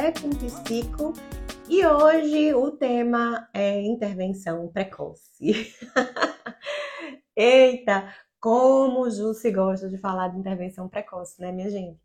Com Psico e hoje o tema é intervenção precoce. Eita, como o Jussi gosta de falar de intervenção precoce, né, minha gente?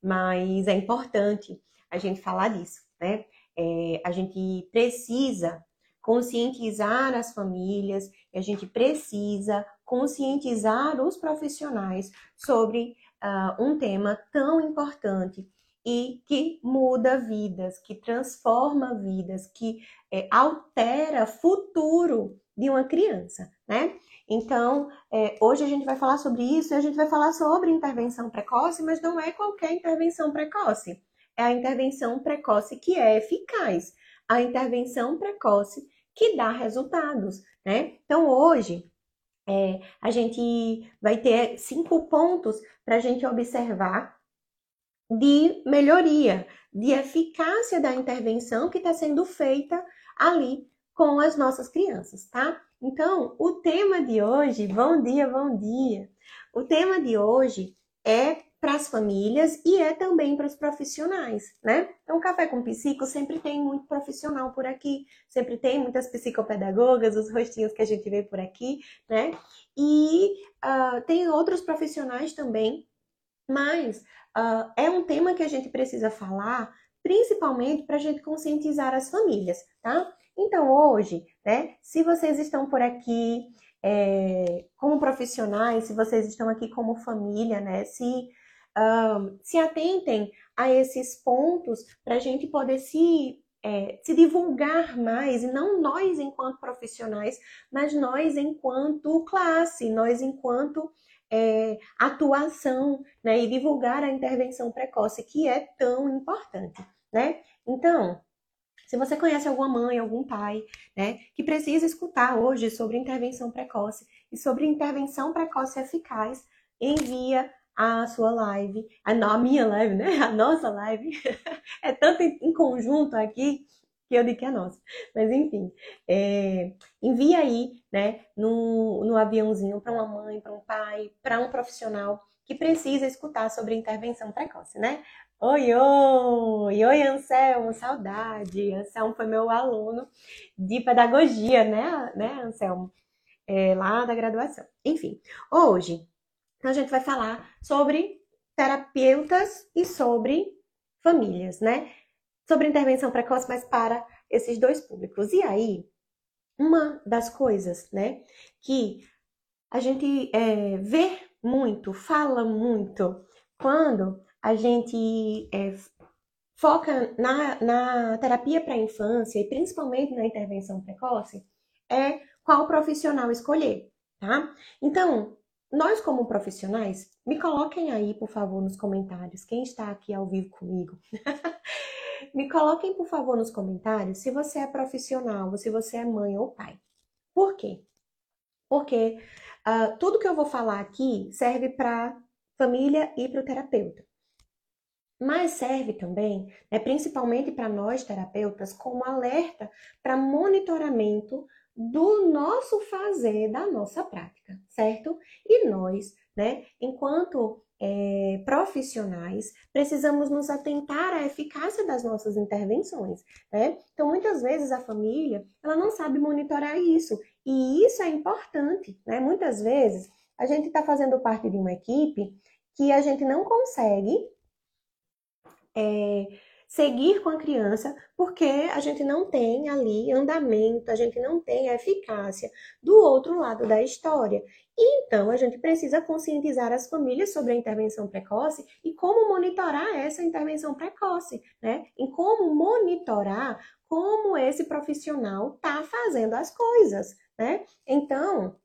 Mas é importante a gente falar disso, né? É, a gente precisa conscientizar as famílias, a gente precisa conscientizar os profissionais sobre uh, um tema tão importante e que muda vidas, que transforma vidas, que é, altera futuro de uma criança, né? Então, é, hoje a gente vai falar sobre isso e a gente vai falar sobre intervenção precoce, mas não é qualquer intervenção precoce. É a intervenção precoce que é eficaz, a intervenção precoce que dá resultados, né? Então, hoje, é, a gente vai ter cinco pontos para a gente observar de melhoria, de eficácia da intervenção que está sendo feita ali com as nossas crianças, tá? Então, o tema de hoje, bom dia, bom dia. O tema de hoje é para as famílias e é também para os profissionais, né? Então, Café com Psico sempre tem muito profissional por aqui, sempre tem muitas psicopedagogas, os rostinhos que a gente vê por aqui, né? E uh, tem outros profissionais também, mas uh, é um tema que a gente precisa falar, principalmente para a gente conscientizar as famílias, tá? Então, hoje, né, se vocês estão por aqui é, como profissionais, se vocês estão aqui como família, né, se um, se atentem a esses pontos para a gente poder se, é, se divulgar mais, e não nós enquanto profissionais, mas nós enquanto classe, nós enquanto é, atuação, né, e divulgar a intervenção precoce, que é tão importante, né? Então, se você conhece alguma mãe, algum pai, né, que precisa escutar hoje sobre intervenção precoce e sobre intervenção precoce eficaz, envia a sua live, a, minha live, né? A nossa live. é tanto em, conjunto aqui que eu digo que é nossa. Mas enfim, é, envia aí, né, no, aviãozinho para uma mãe, para um pai, para um profissional que precisa escutar sobre intervenção precoce, né? Oi, oi! Oi, Anselmo, saudade! Anselmo foi meu aluno de pedagogia, né, né Anselmo? É, lá da graduação. Enfim, hoje a gente vai falar sobre terapeutas e sobre famílias, né? Sobre intervenção precoce, mas para esses dois públicos. E aí, uma das coisas, né, que a gente é, vê muito, fala muito, quando a gente é, foca na, na terapia para a infância e principalmente na intervenção precoce, é qual profissional escolher, tá? Então, nós, como profissionais, me coloquem aí, por favor, nos comentários, quem está aqui ao vivo comigo. me coloquem, por favor, nos comentários se você é profissional, ou se você é mãe ou pai. Por quê? Porque uh, tudo que eu vou falar aqui serve para família e para o terapeuta. Mas serve também, né, principalmente para nós terapeutas, como alerta para monitoramento do nosso fazer, da nossa prática, certo? E nós, né, enquanto é, profissionais, precisamos nos atentar à eficácia das nossas intervenções, né? Então, muitas vezes a família, ela não sabe monitorar isso, e isso é importante, né? Muitas vezes a gente está fazendo parte de uma equipe que a gente não consegue é, seguir com a criança, porque a gente não tem ali andamento, a gente não tem a eficácia do outro lado da história. E então a gente precisa conscientizar as famílias sobre a intervenção precoce e como monitorar essa intervenção precoce, né? Em como monitorar como esse profissional está fazendo as coisas, né? Então,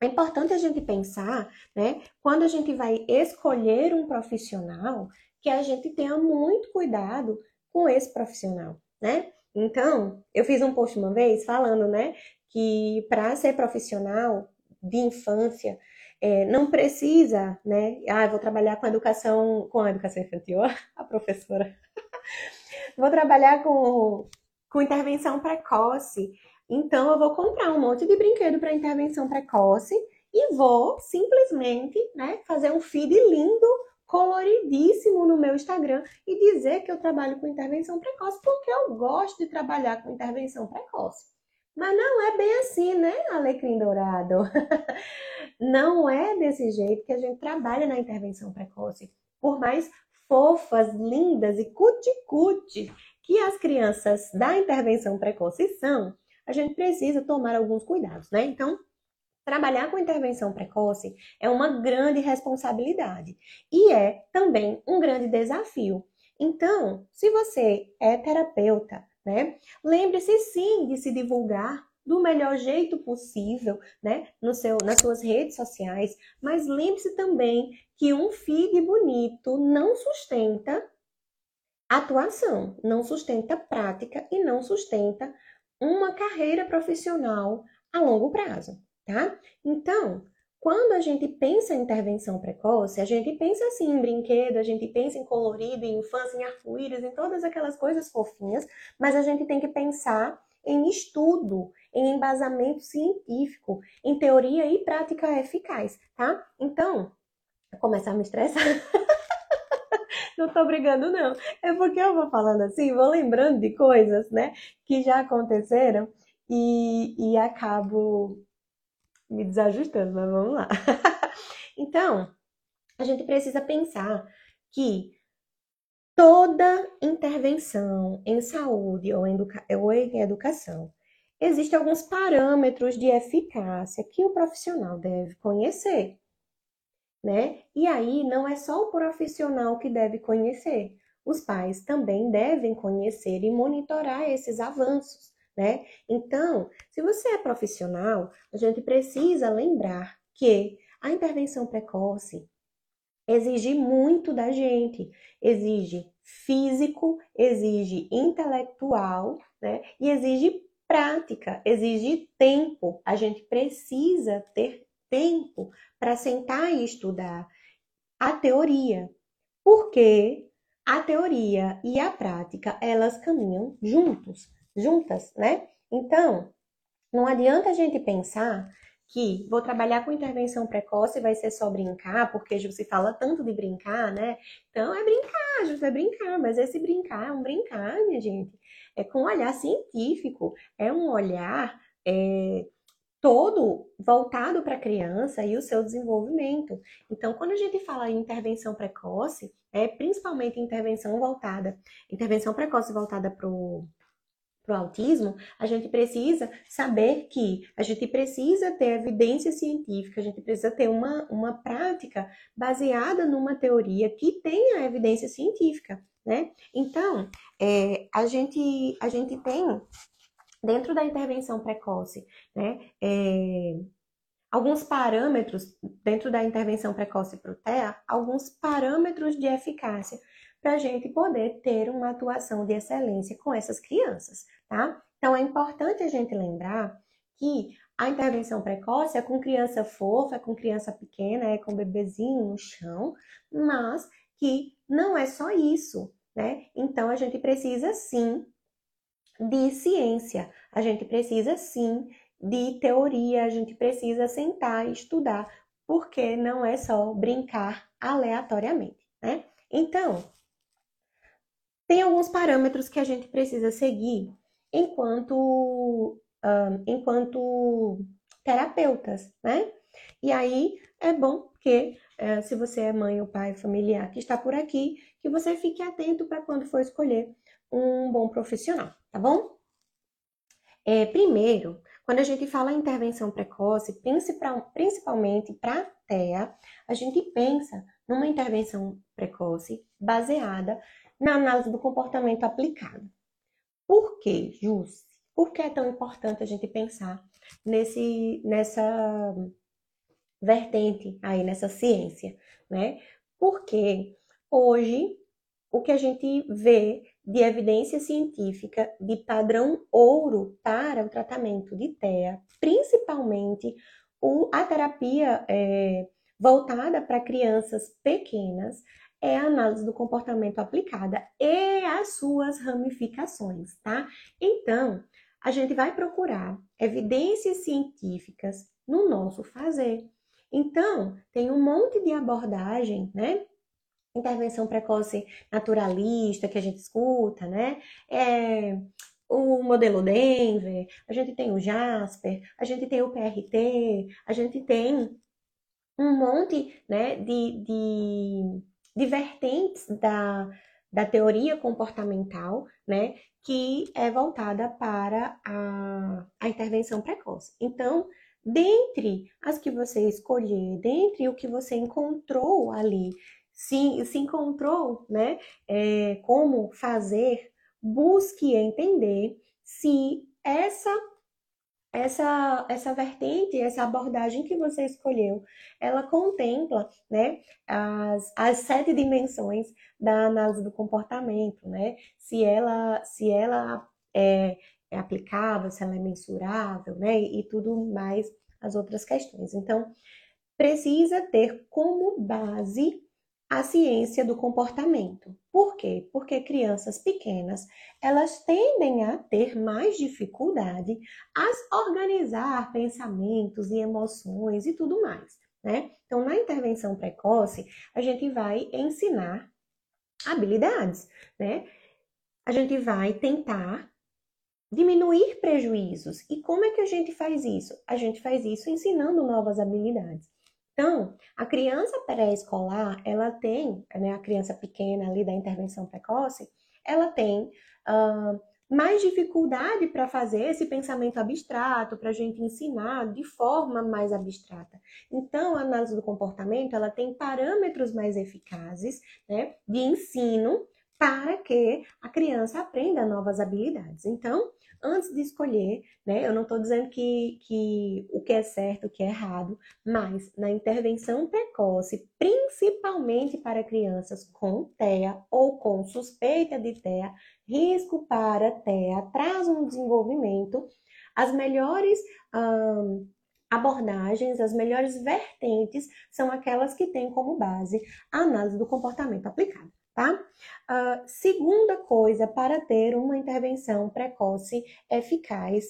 é importante a gente pensar, né, quando a gente vai escolher um profissional, que a gente tenha muito cuidado com esse profissional, né? Então, eu fiz um post uma vez falando, né, que para ser profissional de infância, é, não precisa, né? Ah, vou trabalhar com educação, com a educação infantil, a professora. vou trabalhar com, com intervenção precoce. Então, eu vou comprar um monte de brinquedo para intervenção precoce e vou simplesmente, né, fazer um feed lindo coloridíssimo no meu Instagram e dizer que eu trabalho com intervenção precoce, porque eu gosto de trabalhar com intervenção precoce. Mas não é bem assim, né, Alecrim Dourado? não é desse jeito que a gente trabalha na intervenção precoce. Por mais fofas, lindas e cuticute que as crianças da intervenção precoce são, a gente precisa tomar alguns cuidados, né? Então, trabalhar com intervenção precoce é uma grande responsabilidade e é também um grande desafio. Então, se você é terapeuta, né, lembre-se sim de se divulgar do melhor jeito possível, né, no seu, nas suas redes sociais, mas lembre-se também que um feed bonito não sustenta atuação, não sustenta prática e não sustenta uma carreira profissional a longo prazo, tá? Então, quando a gente pensa em intervenção precoce, a gente pensa assim em brinquedo, a gente pensa em colorido, em infância, em arco-íris, em todas aquelas coisas fofinhas, mas a gente tem que pensar em estudo, em embasamento científico, em teoria e prática eficaz, tá? Então, começar a me estressar. não tô brigando, não. É porque eu vou falando assim, vou lembrando de coisas, né, que já aconteceram e, e acabo me desajustando, mas vamos lá. então, a gente precisa pensar que toda intervenção em saúde ou em, educação existem alguns parâmetros de eficácia que o profissional deve conhecer né? E aí não é só o profissional que deve conhecer, os pais também devem conhecer e monitorar esses avanços, né? Então, se você é profissional, a gente precisa lembrar que a intervenção precoce exige muito da gente, exige físico, exige intelectual, né? E exige prática, exige tempo. A gente precisa ter tempo para sentar e estudar a teoria, porque a teoria e a prática elas caminham juntos, juntas, né? Então, não adianta a gente pensar que vou trabalhar com intervenção precoce vai ser só brincar, porque se fala tanto de brincar, né? Então é brincar, é brincar, mas esse brincar é um brincar, minha gente. É com um olhar científico, é um olhar é, todo voltado para a criança e o seu desenvolvimento. Então, quando a gente fala em intervenção precoce, é principalmente intervenção voltada, intervenção precoce voltada para o para o autismo, a gente precisa saber que a gente precisa ter evidência científica, a gente precisa ter uma, uma prática baseada numa teoria que tenha evidência científica, né? Então, é, a, gente, a gente tem dentro da intervenção precoce, né? É, alguns parâmetros, dentro da intervenção precoce para o TEA, alguns parâmetros de eficácia para a gente poder ter uma atuação de excelência com essas crianças, tá? Então é importante a gente lembrar que a intervenção precoce é com criança fofa, é com criança pequena, é com bebezinho no chão, mas que não é só isso, né? Então a gente precisa sim de ciência. A gente precisa sim de teoria, a gente precisa sentar e estudar, porque não é só brincar aleatoriamente, né? Então, tem alguns parâmetros que a gente precisa seguir enquanto, enquanto terapeutas, né? E aí é bom que, uh, se você é mãe ou pai familiar que está por aqui, que você fique atento para quando for escolher um bom profissional, tá bom? É, primeiro, quando a gente fala em intervenção precoce, principalmente para TEA, a gente pensa numa intervenção precoce baseada na análise do comportamento aplicado. Por que, Jus? Por que é tão importante a gente pensar nesse, nessa vertente aí, nessa ciência, né? Porque hoje o que a gente vê de evidência científica de padrão ouro para o tratamento de TEA, principalmente o, a terapia é, voltada para crianças pequenas, é a análise do comportamento aplicada e as suas ramificações, tá? Então, a gente vai procurar evidências científicas no nosso fazer. Então, tem um monte de abordagem, né? intervenção precoce naturalista que a gente escuta, né? É, o modelo Denver, a gente tem o Jasper, a gente tem o PRT, a gente tem um monte né, de, de, de vertentes da, da teoria comportamental, né, que é voltada para a, a intervenção precoce. Então, dentre as que você escolher, dentre o que você encontrou ali, se, se encontrou, né, é, como fazer, busque entender se essa essa, essa vertente, essa abordagem que você escolheu, ela contempla né, as, as sete dimensões da análise do comportamento, né? Se ela, se ela é, é aplicável, se ela é mensurável, né? E, e tudo mais as outras questões. Então, precisa ter como base a ciência do comportamento. Por quê? Porque crianças pequenas, elas tendem a ter mais dificuldade a organizar pensamentos e emoções e tudo mais, né? Então, na intervenção precoce, a gente vai ensinar habilidades, né? A gente vai tentar diminuir prejuízos. E como é que a gente faz isso? A gente faz isso ensinando novas habilidades. Então, a criança pré-escolar, ela tem, né, a criança pequena ali da intervenção precoce, ela tem uh, mais dificuldade para fazer esse pensamento abstrato, para a gente ensinar de forma mais abstrata. Então, a análise do comportamento, ela tem parâmetros mais eficazes né, de ensino para que a criança aprenda novas habilidades. Então, antes de escolher, né? Eu não estou dizendo que, que o que é certo, o que é errado, mas na intervenção precoce, principalmente para crianças com TEA ou com suspeita de TEA, risco para TEA, atraso no desenvolvimento, as melhores. Hum, abordagens, as melhores vertentes são aquelas que têm como base a análise do comportamento aplicado tá? Uh, segunda coisa para ter uma intervenção precoce eficaz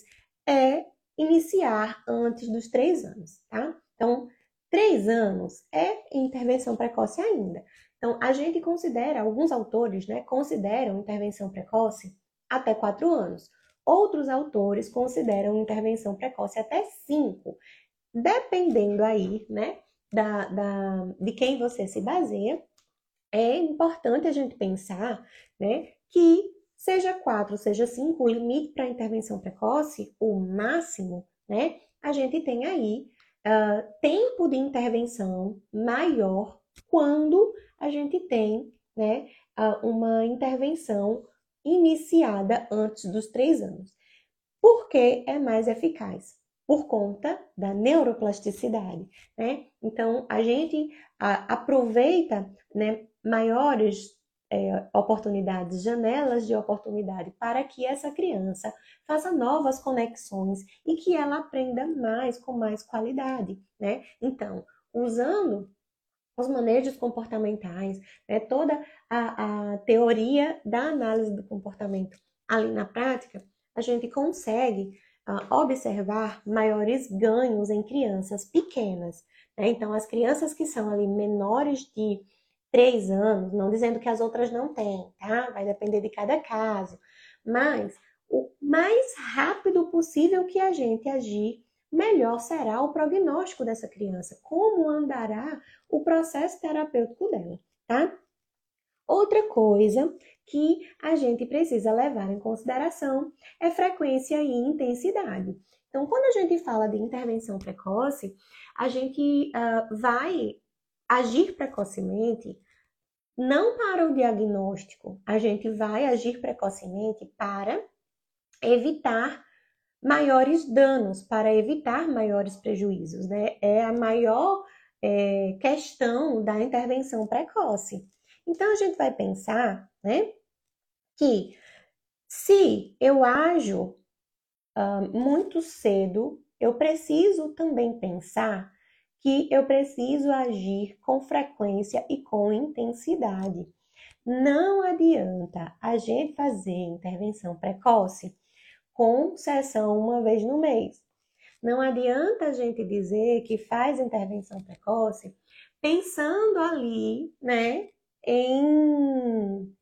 é iniciar antes dos três anos, tá? Então, três anos é intervenção precoce ainda. Então, a gente considera, alguns autores, né, consideram intervenção precoce até quatro anos. Outros autores consideram intervenção precoce até cinco, dependendo aí, né, da, da, de quem você se baseia é importante a gente pensar né, que seja quatro, seja cinco, o limite para intervenção precoce, o máximo, né, a gente tem aí uh, tempo de intervenção maior quando a gente tem né, uh, uma intervenção iniciada antes dos três anos. Por que é mais eficaz? Por conta da neuroplasticidade, né? Então, a gente a, aproveita né, maiores é, oportunidades, janelas de oportunidade para que essa criança faça novas conexões e que ela aprenda mais com mais qualidade, né? Então, usando os manejos comportamentais, né, toda a, a teoria da análise do comportamento ali na prática, a gente consegue uh, observar maiores ganhos em crianças pequenas. Né? Então, as crianças que são ali menores de três anos, não dizendo que as outras não têm, tá? Vai depender de cada caso. Mas o mais rápido possível que a gente agir, melhor será o prognóstico dessa criança, como andará o processo terapêutico dela, tá? Outra coisa que a gente precisa levar em consideração é frequência e intensidade. Então, quando a gente fala de intervenção precoce, a gente uh, vai agir precocemente não para o diagnóstico, a gente vai agir precocemente para evitar maiores danos, para evitar maiores prejuízos, né? É a maior é, questão da intervenção precoce. Então a gente vai pensar, né, que se eu ajo uh, muito cedo, eu preciso também pensar que eu preciso agir com frequência e com intensidade. Não adianta a gente fazer intervenção precoce com sessão uma vez no mês. Não adianta a gente dizer que faz intervenção precoce pensando ali, né, em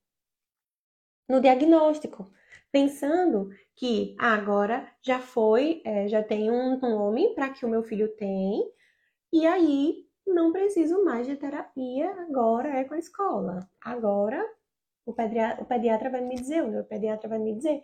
no diagnóstico, pensando que ah, agora já foi, é, já tem um nome para que o meu filho tem, e aí não preciso mais de terapia, agora é com a escola. Agora o pediatra, o pediatra vai me dizer, o neuropediatra vai me dizer,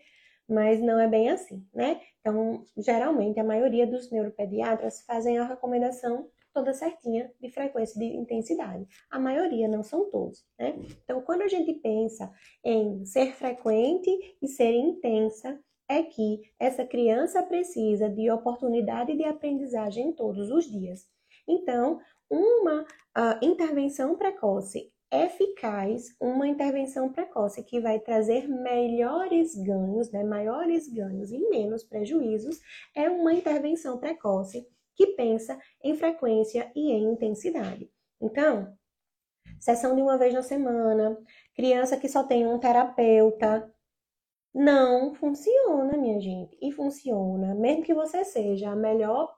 mas não é bem assim, né? Então, geralmente, a maioria dos neuropediatras fazem a recomendação toda certinha de frequência de intensidade. A maioria, não são todos, né? Então, quando a gente pensa em ser frequente e ser intensa, é que essa criança precisa de oportunidade de aprendizagem todos os dias. Então, uma uh, intervenção precoce eficaz, uma intervenção precoce que vai trazer melhores ganhos, né, maiores ganhos e menos prejuízos, é uma intervenção precoce que pensa em frequência e em intensidade. Então, sessão de uma vez na semana, criança que só tem um terapeuta, não funciona, minha gente. E funciona, mesmo que você seja a melhor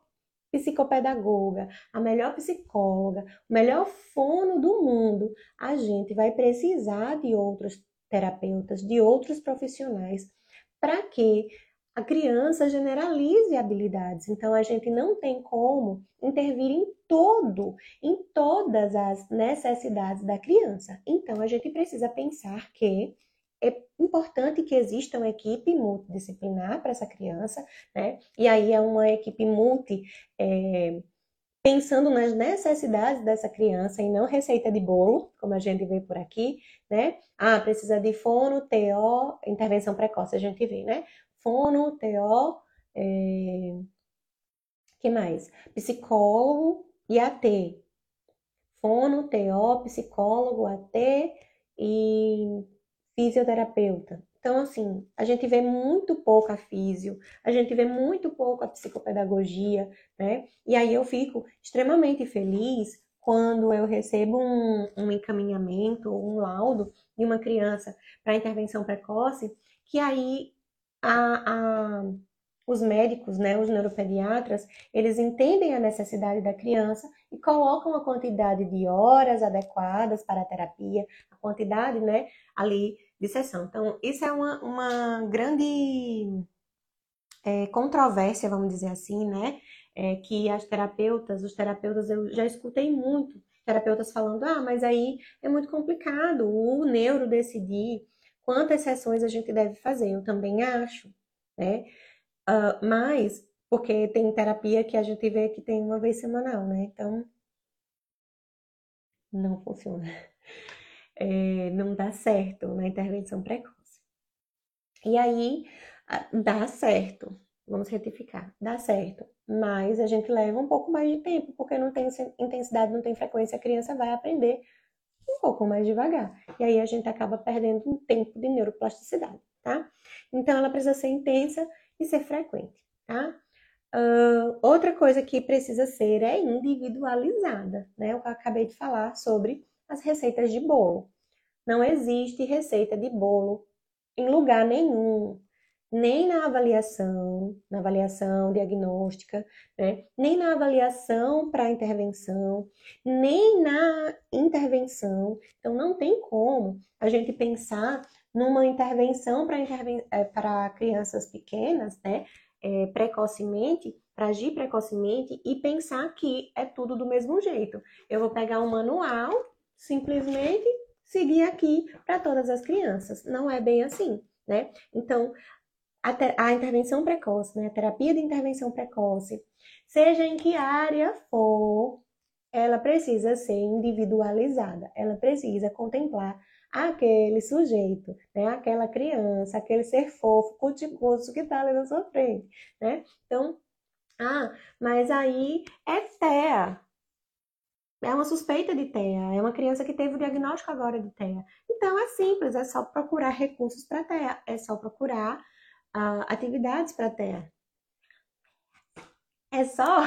psicopedagoga, a melhor psicóloga, o melhor fono do mundo, a gente vai precisar de outros terapeutas, de outros profissionais, para que a criança generalize habilidades. Então a gente não tem como intervir em todo, em todas as necessidades da criança. Então a gente precisa pensar que é importante que exista uma equipe multidisciplinar para essa criança, né? E aí é uma equipe multi é, pensando nas necessidades dessa criança e não receita de bolo, como a gente vê por aqui, né? Ah, precisa de fono, TO, intervenção precoce, a gente vê, né? Fono, TO, é... que mais? Psicólogo e AT. Fono, TO, psicólogo, AT e fisioterapeuta. Então, assim, a gente vê muito pouco a físio, a gente vê muito pouco a psicopedagogia, né? E aí eu fico extremamente feliz quando eu recebo um, um encaminhamento, um laudo de uma criança para intervenção precoce, que aí a, a, os médicos, né, os neuropediatras, eles entendem a necessidade da criança e colocam a quantidade de horas adequadas para a terapia, a quantidade, né, ali de sessão. Então, isso é uma, uma grande é, controvérsia, vamos dizer assim, né? É, que as terapeutas, os terapeutas, eu já escutei muito terapeutas falando, ah, mas aí é muito complicado o neuro decidir quantas sessões a gente deve fazer. Eu também acho, né? Uh, mas, porque tem terapia que a gente vê que tem uma vez semanal, né? Então, não funciona é, não dá certo na intervenção precoce. E aí dá certo, vamos retificar, dá certo, mas a gente leva um pouco mais de tempo, porque não tem intensidade, não tem frequência, a criança vai aprender um pouco mais devagar. E aí a gente acaba perdendo um tempo de neuroplasticidade, tá? Então ela precisa ser intensa e ser frequente, tá? Uh, outra coisa que precisa ser é individualizada, né? Eu acabei de falar sobre as receitas de bolo. Não existe receita de bolo em lugar nenhum, nem na avaliação, na avaliação diagnóstica, né? nem na avaliação para intervenção, nem na intervenção. Então, não tem como a gente pensar numa intervenção para interven é, crianças pequenas, né? É, precocemente, para agir precocemente e pensar que é tudo do mesmo jeito. Eu vou pegar um manual simplesmente seguir aqui para todas as crianças. Não é bem assim, né? Então, a, a, intervenção precoce, né? A terapia de intervenção precoce, seja em que área for, ela precisa ser individualizada. Ela precisa contemplar aquele sujeito, né? Aquela criança, aquele ser fofo, cuticoso que está ali na sua frente, né? Então, ah, mas aí é TEA é uma suspeita de TEA, é uma criança que teve o diagnóstico agora de TEA. Então é simples, é só procurar recursos para TEA, é só procurar uh, atividades para TEA. É só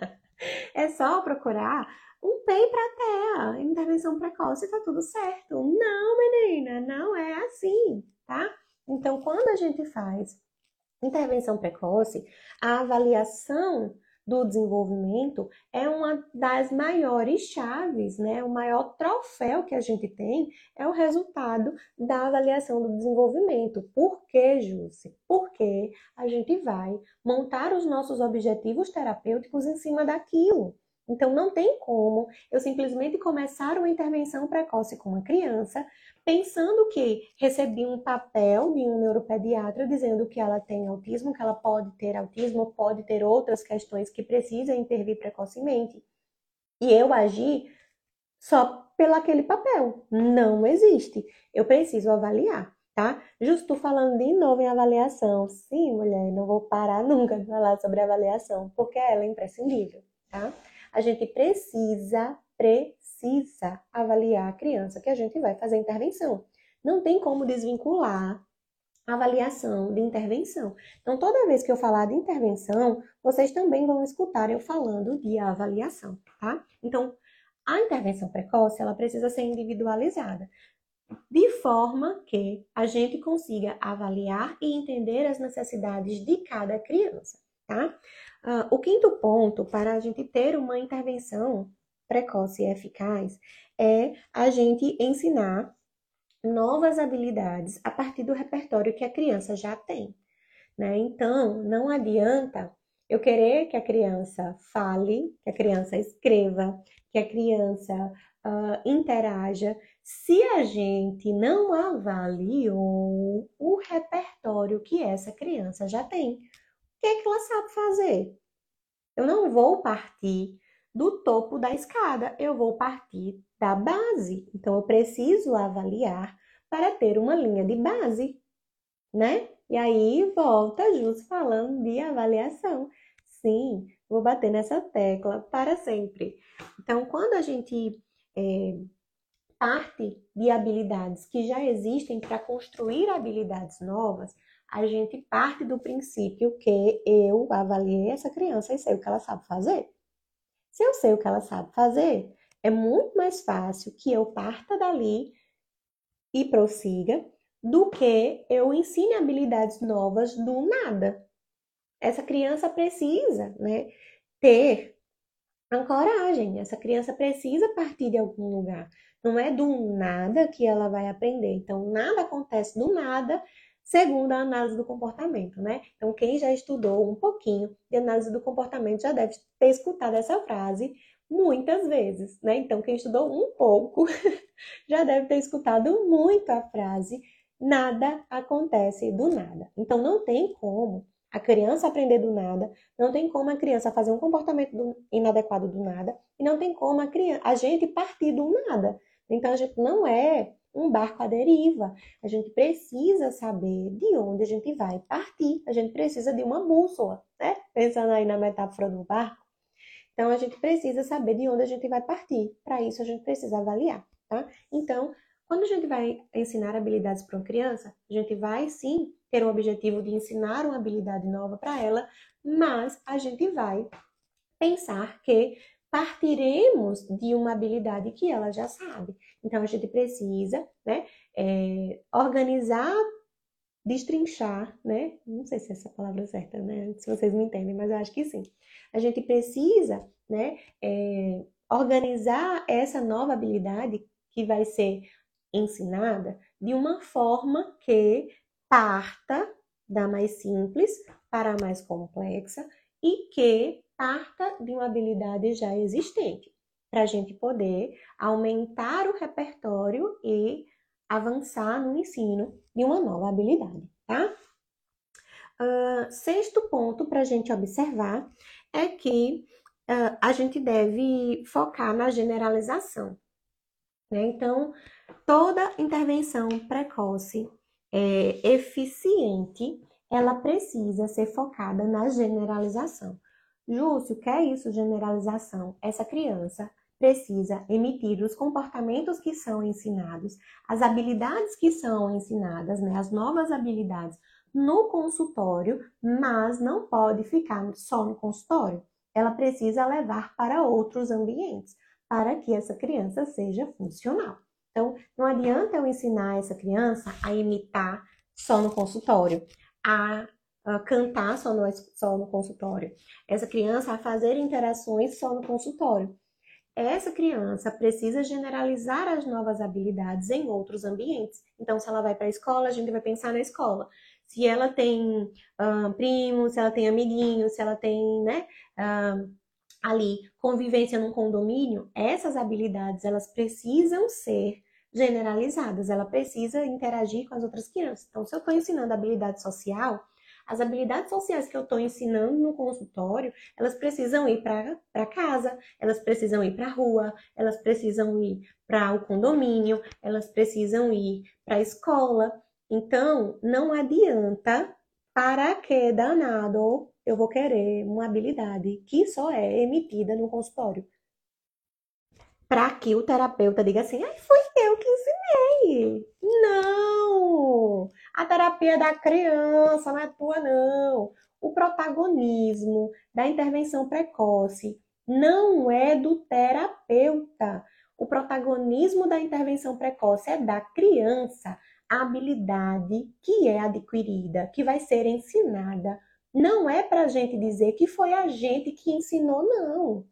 é só procurar um PEI para TEA, intervenção precoce, tá tudo certo. Não, menina, não é assim, tá? Então, quando a gente faz intervenção precoce, a avaliação do desenvolvimento é uma das maiores chaves, né? O maior troféu que a gente tem é o resultado da avaliação do desenvolvimento. Por que, Jússi? Porque a gente vai montar os nossos objetivos terapêuticos em cima daquilo. Então, não tem como eu simplesmente começar uma intervenção precoce com uma criança, pensando que recebi um papel de um neuropediatra dizendo que ela tem autismo, que ela pode ter autismo, pode ter outras questões que precisam intervir precocemente. E eu agir só pelo aquele papel. Não existe. Eu preciso avaliar, tá? Justo falando de novo em avaliação. Sim, mulher, não vou parar nunca de falar sobre avaliação, porque ela é imprescindível, tá? a gente precisa, precisa avaliar a criança que a gente vai fazer intervenção. Não tem como desvincular avaliação de intervenção. Então, toda vez que eu falar de intervenção, vocês também vão escutar eu falando de avaliação, tá? Então, a intervenção precoce, ela precisa ser individualizada, de forma que a gente consiga avaliar e entender as necessidades de cada criança, tá? Uh, o quinto ponto para a gente ter uma intervenção precoce e eficaz é a gente ensinar novas habilidades a partir do repertório que a criança já tem. Né? Então, não adianta eu querer que a criança fale, que a criança escreva, que a criança uh, interaja, se a gente não avaliou o repertório que essa criança já tem que, é que ela sabe fazer? Eu não vou partir do topo da escada, eu vou partir da base. Então, eu preciso avaliar para ter uma linha de base, né? E aí volta Jus falando de avaliação. Sim, vou bater nessa tecla para sempre. Então, quando a gente é, parte de habilidades que já existem para construir habilidades novas, a gente parte do princípio que eu avaliei essa criança e sei o que ela sabe fazer. Se eu sei o que ela sabe fazer, é muito mais fácil que eu parta dali e prossiga do que eu ensine habilidades novas do nada. Essa criança precisa, né, ter a coragem. Essa criança precisa partir de algum lugar. Não é do nada que ela vai aprender. Então, nada acontece do nada segundo a análise do comportamento, né? Então, quem já estudou um pouquinho de análise do comportamento já deve ter escutado essa frase muitas vezes, né? Então, quem estudou um pouco já deve ter escutado muito a frase nada acontece do nada. Então, não tem como a criança aprender do nada, não tem como a criança fazer um comportamento do, inadequado do nada, e não tem como a, criança, a gente partir do nada. Então, a gente não é um barco à deriva. A gente precisa saber de onde a gente vai partir. A gente precisa de uma bússola, né? Pensando aí na metáfora do barco. Então, a gente precisa saber de onde a gente vai partir. Para isso, a gente precisa avaliar, tá? Então, quando a gente vai ensinar habilidades para uma criança, a gente vai sim ter o objetivo de ensinar uma habilidade nova para ela, mas a gente vai pensar que partiremos de uma habilidade que ela já sabe. Então, a gente precisa né, é, organizar, destrinchar, né? Não sei se essa palavra é certa, né? Se vocês me entendem, mas eu acho que sim. A gente precisa né, é, organizar essa nova habilidade que vai ser ensinada de uma forma que parta da mais simples para a mais complexa e que parta de uma habilidade já existente, para a gente poder aumentar o repertório e avançar no ensino de uma nova habilidade, tá? Uh, sexto ponto para a gente observar é que uh, a gente deve focar na generalização. Né? Então, toda intervenção precoce é, eficiente, ela precisa ser focada na generalização. Júcio, que é isso, generalização? Essa criança precisa emitir os comportamentos que são ensinados, as habilidades que são ensinadas, né, as novas habilidades no consultório, mas não pode ficar só no consultório. Ela precisa levar para outros ambientes para que essa criança seja funcional. Então, não adianta eu ensinar essa criança a imitar só no consultório, a cantar só no, só no consultório, essa criança a fazer interações só no consultório. Essa criança precisa generalizar as novas habilidades em outros ambientes. Então, se ela vai para a escola, a gente vai pensar na escola. Se ela tem uh, primos, se ela tem amiguinhos, se ela tem, né, uh, ali convivência num condomínio, essas habilidades elas precisam ser generalizadas, ela precisa interagir com as outras crianças. Então, se eu estou ensinando habilidade social, as habilidades sociais que eu estou ensinando no consultório, elas precisam ir para casa, elas precisam ir para a rua, elas precisam ir para o condomínio, elas precisam ir para a escola. Então, não adianta para que danado eu vou querer uma habilidade que só é emitida no consultório para que o terapeuta diga assim: Ai, fui eu que ensinei. Não! A terapia da criança, não é tua, não. O protagonismo da intervenção precoce não é do terapeuta. O protagonismo da intervenção precoce é da criança. A habilidade que é adquirida, que vai ser ensinada, não é para a gente dizer que foi a gente que ensinou, não.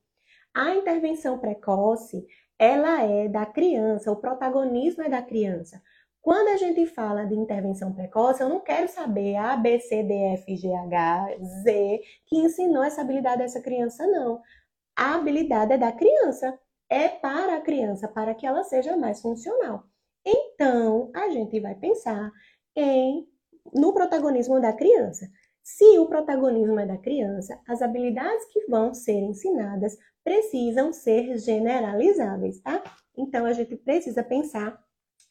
A intervenção precoce, ela é da criança, o protagonismo é da criança. Quando a gente fala de intervenção precoce, eu não quero saber A, B, C, D, F, G, H, Z, que ensinou essa habilidade dessa criança, não. A habilidade é da criança, é para a criança, para que ela seja mais funcional. Então, a gente vai pensar em no protagonismo da criança. Se o protagonismo é da criança, as habilidades que vão ser ensinadas precisam ser generalizáveis, tá? Então a gente precisa pensar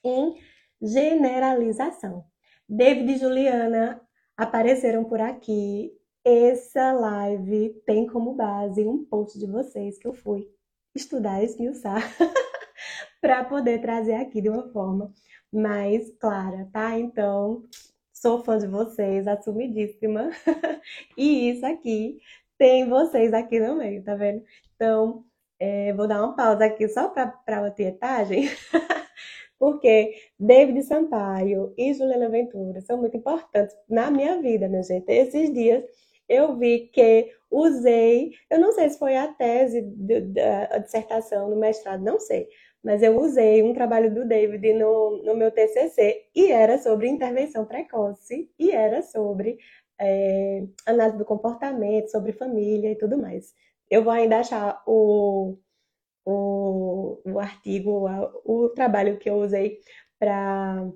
em generalização. David e Juliana apareceram por aqui. Essa live tem como base um post de vocês que eu fui estudar, esmiuçar, para poder trazer aqui de uma forma mais clara, tá? Então, sou fã de vocês, assumidíssima. e isso aqui tem vocês aqui no meio, tá vendo? Então, é, vou dar uma pausa aqui só para a tietagem, porque David Sampaio e Juliana Ventura são muito importantes na minha vida, minha gente. Esses dias eu vi que usei, eu não sei se foi a tese da dissertação no mestrado, não sei, mas eu usei um trabalho do David no, no meu TCC e era sobre intervenção precoce e era sobre é, análise do comportamento, sobre família e tudo mais. Eu vou ainda achar o, o, o artigo, o trabalho que eu usei para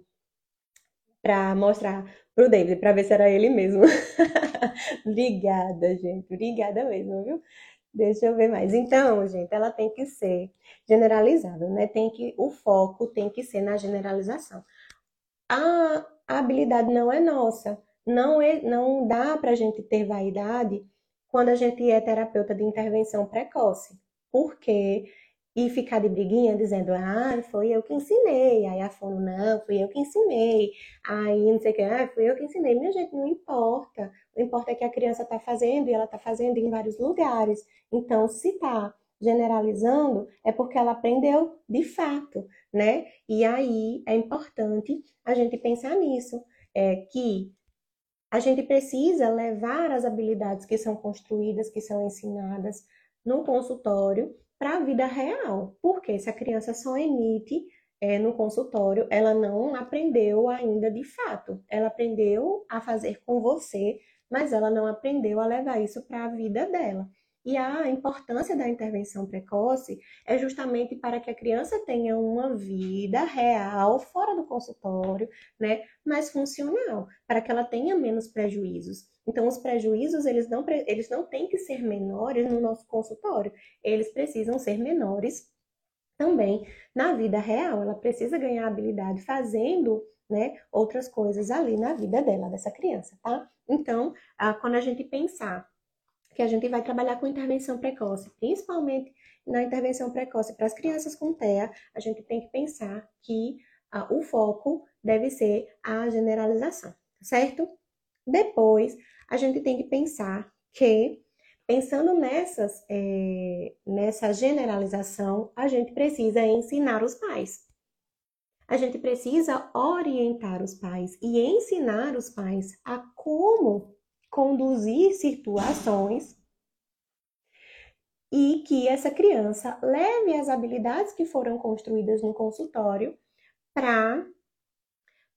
para mostrar pro David, para ver se era ele mesmo. Obrigada, gente. Obrigada mesmo, viu? Deixa eu ver mais. Então, gente, ela tem que ser generalizada, né? Tem que o foco tem que ser na generalização. A, a habilidade não é nossa. Não é, não dá para a gente ter vaidade quando a gente é terapeuta de intervenção precoce. Por quê? E ficar de briguinha dizendo, ah, foi eu que ensinei. Aí a fono, não, fui eu que ensinei. Aí não sei o que, ah, fui eu que ensinei. Minha gente, não importa. O importa é que a criança está fazendo e ela está fazendo em vários lugares. Então, se está generalizando, é porque ela aprendeu de fato, né? E aí é importante a gente pensar nisso, é que a gente precisa levar as habilidades que são construídas, que são ensinadas no consultório para a vida real. Porque se a criança só emite é, no consultório, ela não aprendeu ainda de fato. Ela aprendeu a fazer com você, mas ela não aprendeu a levar isso para a vida dela. E a importância da intervenção precoce é justamente para que a criança tenha uma vida real fora do consultório, né, mais funcional, para que ela tenha menos prejuízos. Então, os prejuízos, eles não, eles não têm que ser menores no nosso consultório, eles precisam ser menores também na vida real. Ela precisa ganhar habilidade fazendo né, outras coisas ali na vida dela, dessa criança, tá? Então, quando a gente pensar que a gente vai trabalhar com intervenção precoce, principalmente na intervenção precoce para as crianças com TEA, a gente tem que pensar que ah, o foco deve ser a generalização, certo? Depois, a gente tem que pensar que, pensando nessas, é, nessa generalização, a gente precisa ensinar os pais. A gente precisa orientar os pais e ensinar os pais a como conduzir situações e que essa criança leve as habilidades que foram construídas no consultório para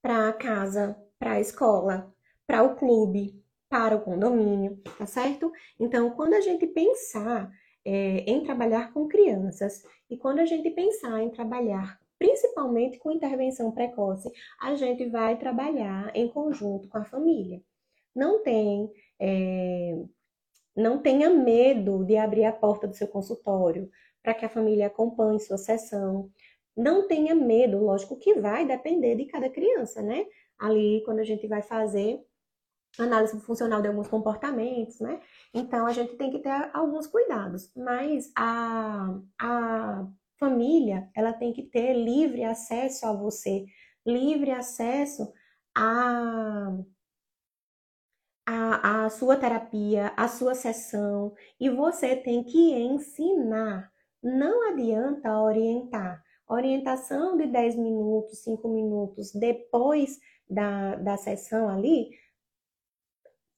para a casa, para a escola, para o clube, para o condomínio, tá certo? Então, quando a gente pensar é, em trabalhar com crianças e quando a gente pensar em trabalhar principalmente com intervenção precoce, a gente vai trabalhar em conjunto com a família. Não tem, é, não tenha medo de abrir a porta do seu consultório para que a família acompanhe sua sessão. Não tenha medo, lógico que vai depender de cada criança, né? Ali, quando a gente vai fazer análise funcional de alguns comportamentos, né? Então, a gente tem que ter alguns cuidados, mas a, a família, ela tem que ter livre acesso a você, livre acesso a, a, a sua terapia, a sua sessão, e você tem que ensinar. Não adianta orientar. Orientação de 10 minutos, 5 minutos depois da, da sessão ali,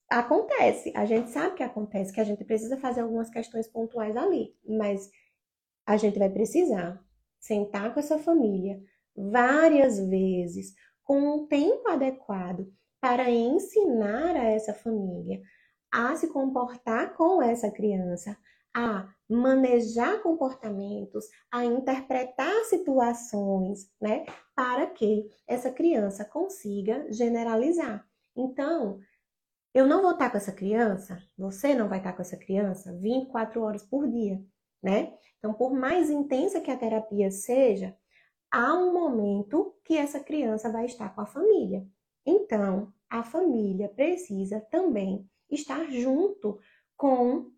acontece. A gente sabe que acontece, que a gente precisa fazer algumas questões pontuais ali, mas a gente vai precisar sentar com essa família várias vezes, com um tempo adequado, para ensinar a essa família a se comportar com essa criança, a manejar comportamentos, a interpretar situações, né, para que essa criança consiga generalizar. Então, eu não vou estar com essa criança, você não vai estar com essa criança 24 horas por dia né? Então, por mais intensa que a terapia seja, há um momento que essa criança vai estar com a família. Então, a família precisa também estar junto com,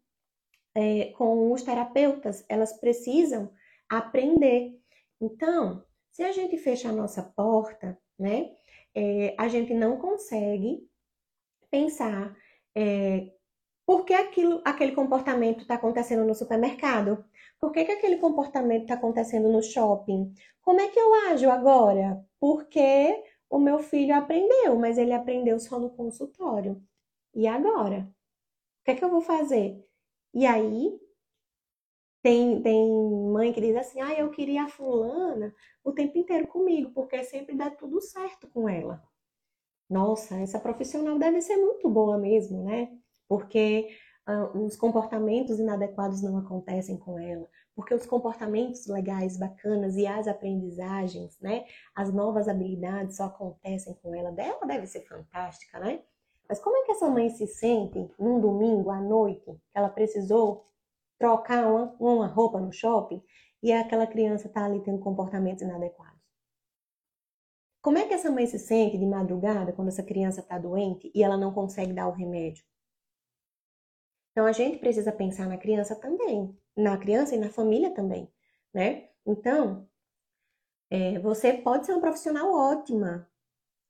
é, com os terapeutas, elas precisam aprender. Então, se a gente fecha a nossa porta, né, é, a gente não consegue pensar é, por que aquilo, aquele comportamento está acontecendo no supermercado? Por que, que aquele comportamento está acontecendo no shopping? Como é que eu ajo agora? Porque o meu filho aprendeu, mas ele aprendeu só no consultório. E agora? O que é que eu vou fazer? E aí, tem, tem mãe que diz assim: ah, eu queria a fulana o tempo inteiro comigo, porque sempre dá tudo certo com ela. Nossa, essa profissional deve ser muito boa mesmo, né? porque uh, os comportamentos inadequados não acontecem com ela, porque os comportamentos legais, bacanas e as aprendizagens, né, as novas habilidades só acontecem com ela. Dela deve ser fantástica, né? Mas como é que essa mãe se sente num domingo à noite, que ela precisou trocar uma, uma roupa no shopping e aquela criança está ali tendo comportamentos inadequados? Como é que essa mãe se sente de madrugada quando essa criança está doente e ela não consegue dar o remédio? Então a gente precisa pensar na criança também, na criança e na família também, né? Então, é, você pode ser uma profissional ótima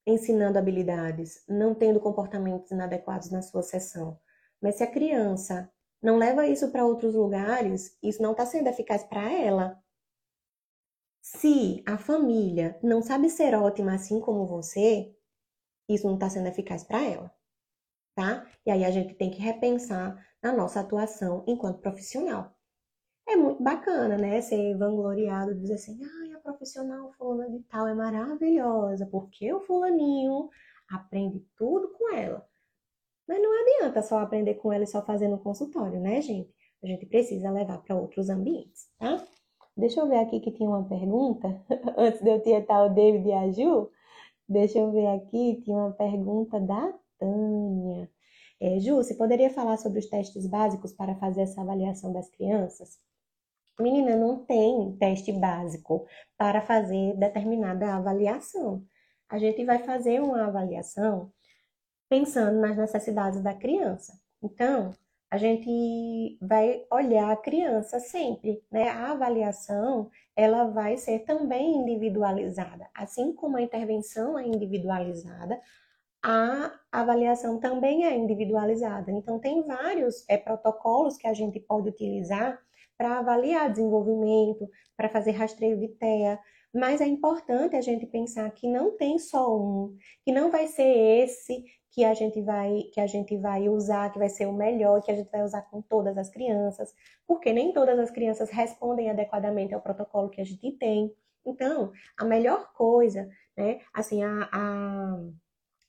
ensinando habilidades, não tendo comportamentos inadequados na sua sessão. Mas se a criança não leva isso para outros lugares, isso não está sendo eficaz para ela. Se a família não sabe ser ótima assim como você, isso não está sendo eficaz para ela, tá? E aí a gente tem que repensar na nossa atuação enquanto profissional. É muito bacana, né? Ser vangloriado, dizer assim, ai, a profissional fulana de tal é maravilhosa, porque o fulaninho aprende tudo com ela. Mas não adianta só aprender com ela e só fazer no consultório, né, gente? A gente precisa levar para outros ambientes, tá? Deixa eu ver aqui que tinha uma pergunta, antes de eu tietar o David e a Ju. Deixa eu ver aqui, tinha uma pergunta da Tânia. É, Ju, você poderia falar sobre os testes básicos para fazer essa avaliação das crianças? Menina, não tem teste básico para fazer determinada avaliação. A gente vai fazer uma avaliação pensando nas necessidades da criança. Então, a gente vai olhar a criança sempre, né? A avaliação, ela vai ser também individualizada, assim como a intervenção é individualizada, a avaliação também é individualizada. Então, tem vários é, protocolos que a gente pode utilizar para avaliar desenvolvimento, para fazer rastreio de TEA, mas é importante a gente pensar que não tem só um, que não vai ser esse que a gente vai que a gente vai usar, que vai ser o melhor, que a gente vai usar com todas as crianças, porque nem todas as crianças respondem adequadamente ao protocolo que a gente tem. Então, a melhor coisa, né, assim, a, a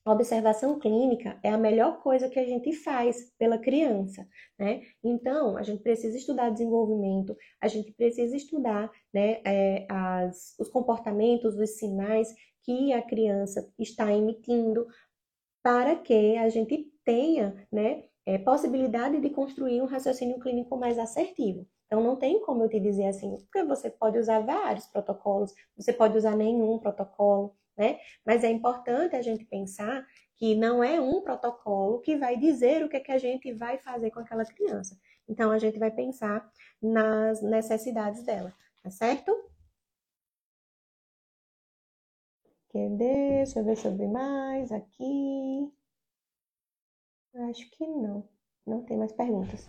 a observação clínica é a melhor coisa que a gente faz pela criança, né? Então, a gente precisa estudar desenvolvimento, a gente precisa estudar né, é, as, os comportamentos, os sinais que a criança está emitindo para que a gente tenha né, é, possibilidade de construir um raciocínio clínico mais assertivo. Então, não tem como eu te dizer assim, porque você pode usar vários protocolos, você pode usar nenhum protocolo, né? Mas é importante a gente pensar que não é um protocolo que vai dizer o que, é que a gente vai fazer com aquela criança. Então, a gente vai pensar nas necessidades dela, tá certo? Deixa eu ver se eu mais aqui. Acho que não. Não tem mais perguntas.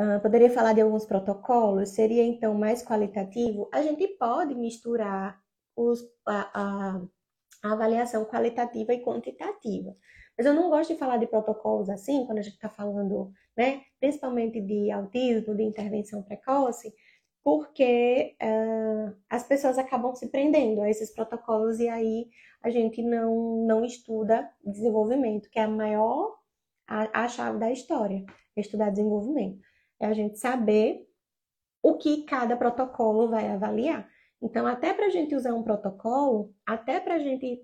Uh, poderia falar de alguns protocolos? Seria então mais qualitativo? A gente pode misturar os, a, a, a, avaliação qualitativa e quantitativa. Mas eu não gosto de falar de protocolos assim, quando a gente está falando, né, principalmente de autismo, de intervenção precoce, porque uh, as pessoas acabam se prendendo a esses protocolos e aí a gente não, não estuda desenvolvimento, que é a maior, a, a chave da história, estudar desenvolvimento é a gente saber o que cada protocolo vai avaliar. Então, até para a gente usar um protocolo, até para a gente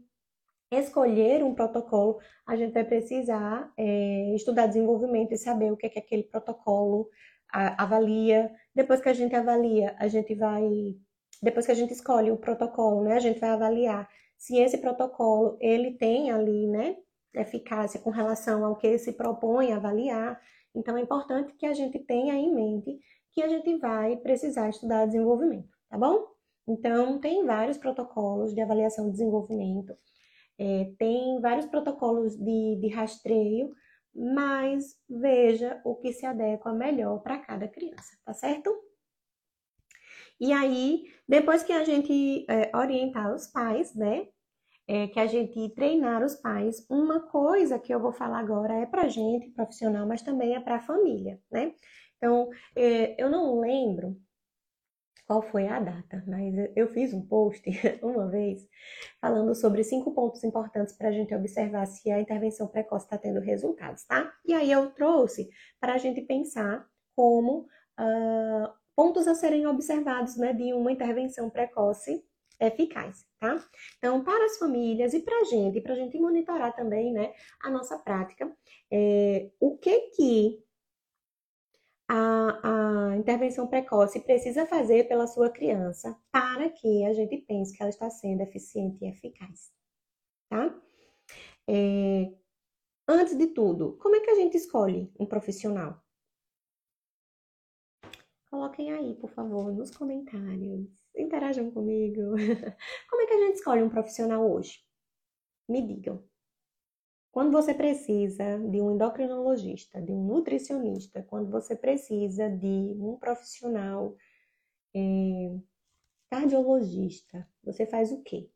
escolher um protocolo, a gente vai precisar é, estudar desenvolvimento e saber o que é que aquele protocolo a, avalia. Depois que a gente avalia, a gente vai, depois que a gente escolhe o protocolo, né, a gente vai avaliar se esse protocolo ele tem ali, né, eficácia com relação ao que se propõe avaliar. Então, é importante que a gente tenha em mente que a gente vai precisar estudar desenvolvimento, tá bom? Então, tem vários protocolos de avaliação de desenvolvimento, é, tem vários protocolos de, de rastreio, mas veja o que se adequa melhor para cada criança, tá certo? E aí, depois que a gente é, orientar os pais, né, é, que a gente treinar os pais. Uma coisa que eu vou falar agora é para gente, profissional, mas também é para a família, né? Então, é, eu não lembro qual foi a data, mas eu fiz um post uma vez falando sobre cinco pontos importantes para a gente observar se a intervenção precoce está tendo resultados, tá? E aí eu trouxe para a gente pensar como uh, pontos a serem observados né, de uma intervenção precoce eficaz, tá? Então, para as famílias e para a gente, para a gente monitorar também, né, a nossa prática, é, o que que a, a intervenção precoce precisa fazer pela sua criança para que a gente pense que ela está sendo eficiente e eficaz, tá? É, antes de tudo, como é que a gente escolhe um profissional? Coloquem aí, por favor, nos comentários interajam comigo. Como é que a gente escolhe um profissional hoje? Me digam. Quando você precisa de um endocrinologista, de um nutricionista, quando você precisa de um profissional é, cardiologista, você faz o quê?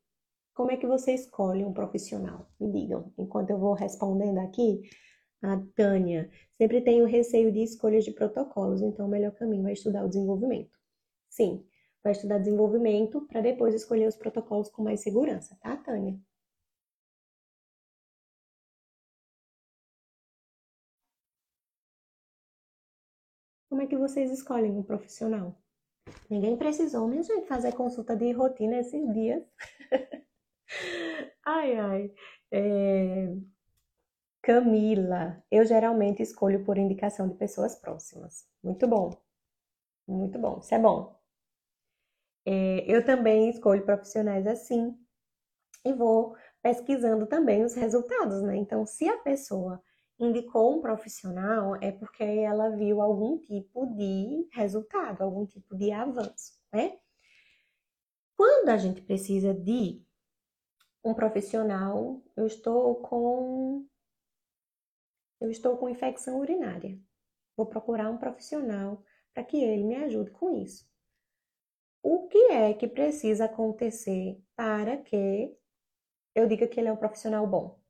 Como é que você escolhe um profissional? Me digam. Enquanto eu vou respondendo aqui, a Tânia sempre tem o receio de escolhas de protocolos, então o melhor caminho é estudar o desenvolvimento. Sim, vai estudar desenvolvimento para depois escolher os protocolos com mais segurança, tá, Tânia? Como é que vocês escolhem um profissional? Ninguém precisou, minha gente, fazer consulta de rotina esses dias. ai, ai. É... Camila, eu geralmente escolho por indicação de pessoas próximas. Muito bom. Muito bom. Isso é bom. É, eu também escolho profissionais assim e vou pesquisando também os resultados, né? Então, se a pessoa indicou um profissional, é porque ela viu algum tipo de resultado, algum tipo de avanço, né? Quando a gente precisa de um profissional, eu estou com eu estou com infecção urinária. Vou procurar um profissional para que ele me ajude com isso o que é que precisa acontecer para que eu diga que ele é um profissional bom?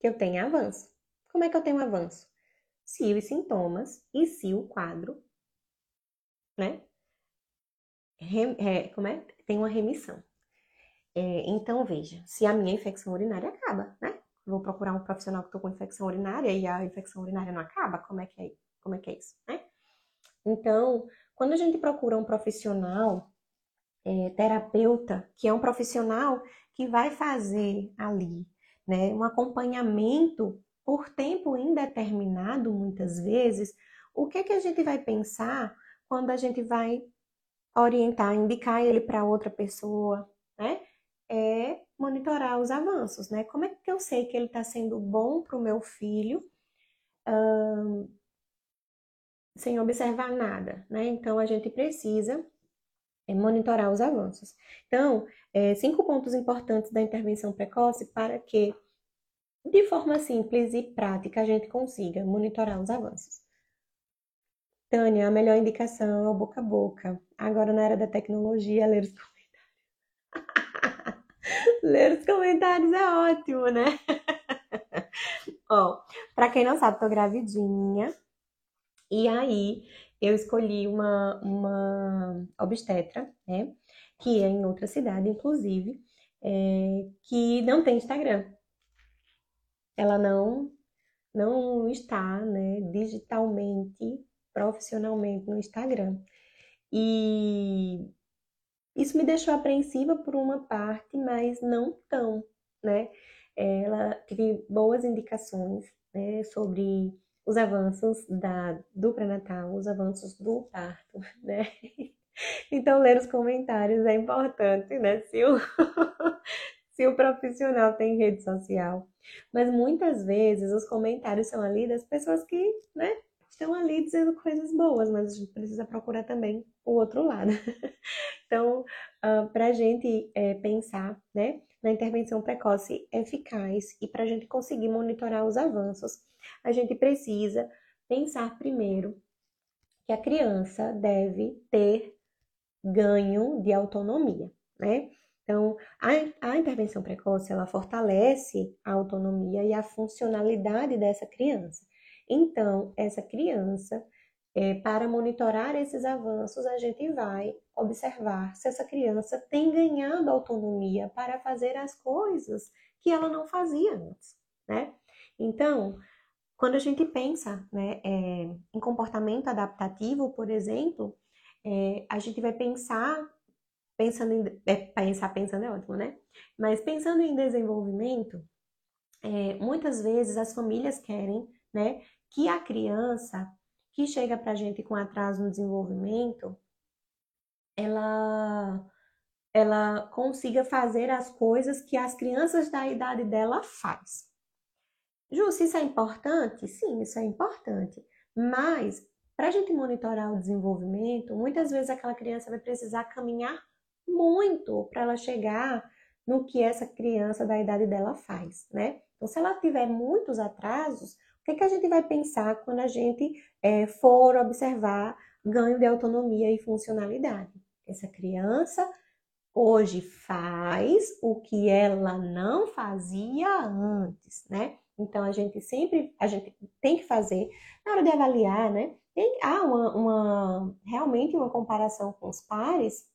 Que eu tenha avanço. Como é que eu tenho avanço? Se os sintomas e se o quadro, né? Rem, é, como é? Tem uma remissão. É, então, veja, se a minha infecção urinária acaba, né? Vou procurar um profissional que estou com infecção urinária e a infecção urinária não acaba, como é que é, como é, que é isso, né? Então, quando a gente procura um profissional é, terapeuta, que é um profissional que vai fazer ali né, um acompanhamento por tempo indeterminado, muitas vezes, o que, que a gente vai pensar quando a gente vai orientar, indicar ele para outra pessoa, né? É monitorar os avanços, né? Como é que eu sei que ele está sendo bom para o meu filho hum, sem observar nada, né? Então a gente precisa é, monitorar os avanços. Então, é, cinco pontos importantes da intervenção precoce para que, de forma simples e prática, a gente consiga monitorar os avanços. Tânia, a melhor indicação é o boca a boca. Agora, na era da tecnologia, ler os comentários. ler os comentários é ótimo, né? Ó, pra quem não sabe, tô gravidinha. E aí, eu escolhi uma, uma obstetra, né? Que é em outra cidade, inclusive, é, que não tem Instagram. Ela não, não está, né, digitalmente profissionalmente no Instagram. E isso me deixou apreensiva por uma parte, mas não tão, né? Ela teve boas indicações né, sobre os avanços da, do pré-natal, os avanços do parto, né? Então, ler os comentários é importante, né? Se o, se o profissional tem rede social. Mas muitas vezes os comentários são ali das pessoas que, né, estão ali dizendo coisas boas, mas a gente precisa procurar também o outro lado. então, uh, ah, para a gente é, pensar né, na intervenção precoce eficaz e para a gente conseguir monitorar os avanços, a gente precisa pensar primeiro que a criança deve ter ganho de autonomia, né? Então, a, a intervenção precoce, ela fortalece a autonomia e a funcionalidade dessa criança. Então, essa criança, é, para monitorar esses avanços, a gente vai observar se essa criança tem ganhado autonomia para fazer as coisas que ela não fazia antes, né? Então, quando a gente pensa né, é, em comportamento adaptativo, por exemplo, é, a gente vai pensar, pensando em, é, pensar pensando é ótimo, né? Mas pensando em desenvolvimento, é, muitas vezes as famílias querem né, que a criança que chega para a gente com atraso no desenvolvimento, ela, ela consiga fazer as coisas que as crianças da idade dela faz. Ju, se isso é importante? Sim, isso é importante. Mas, para a gente monitorar o desenvolvimento, muitas vezes aquela criança vai precisar caminhar muito para ela chegar no que essa criança da idade dela faz, né? Então, se ela tiver muitos atrasos, que, que a gente vai pensar quando a gente é, for observar ganho de autonomia e funcionalidade? Essa criança hoje faz o que ela não fazia antes, né? Então a gente sempre a gente tem que fazer na hora de avaliar, né? Tem, há uma, uma realmente uma comparação com os pares,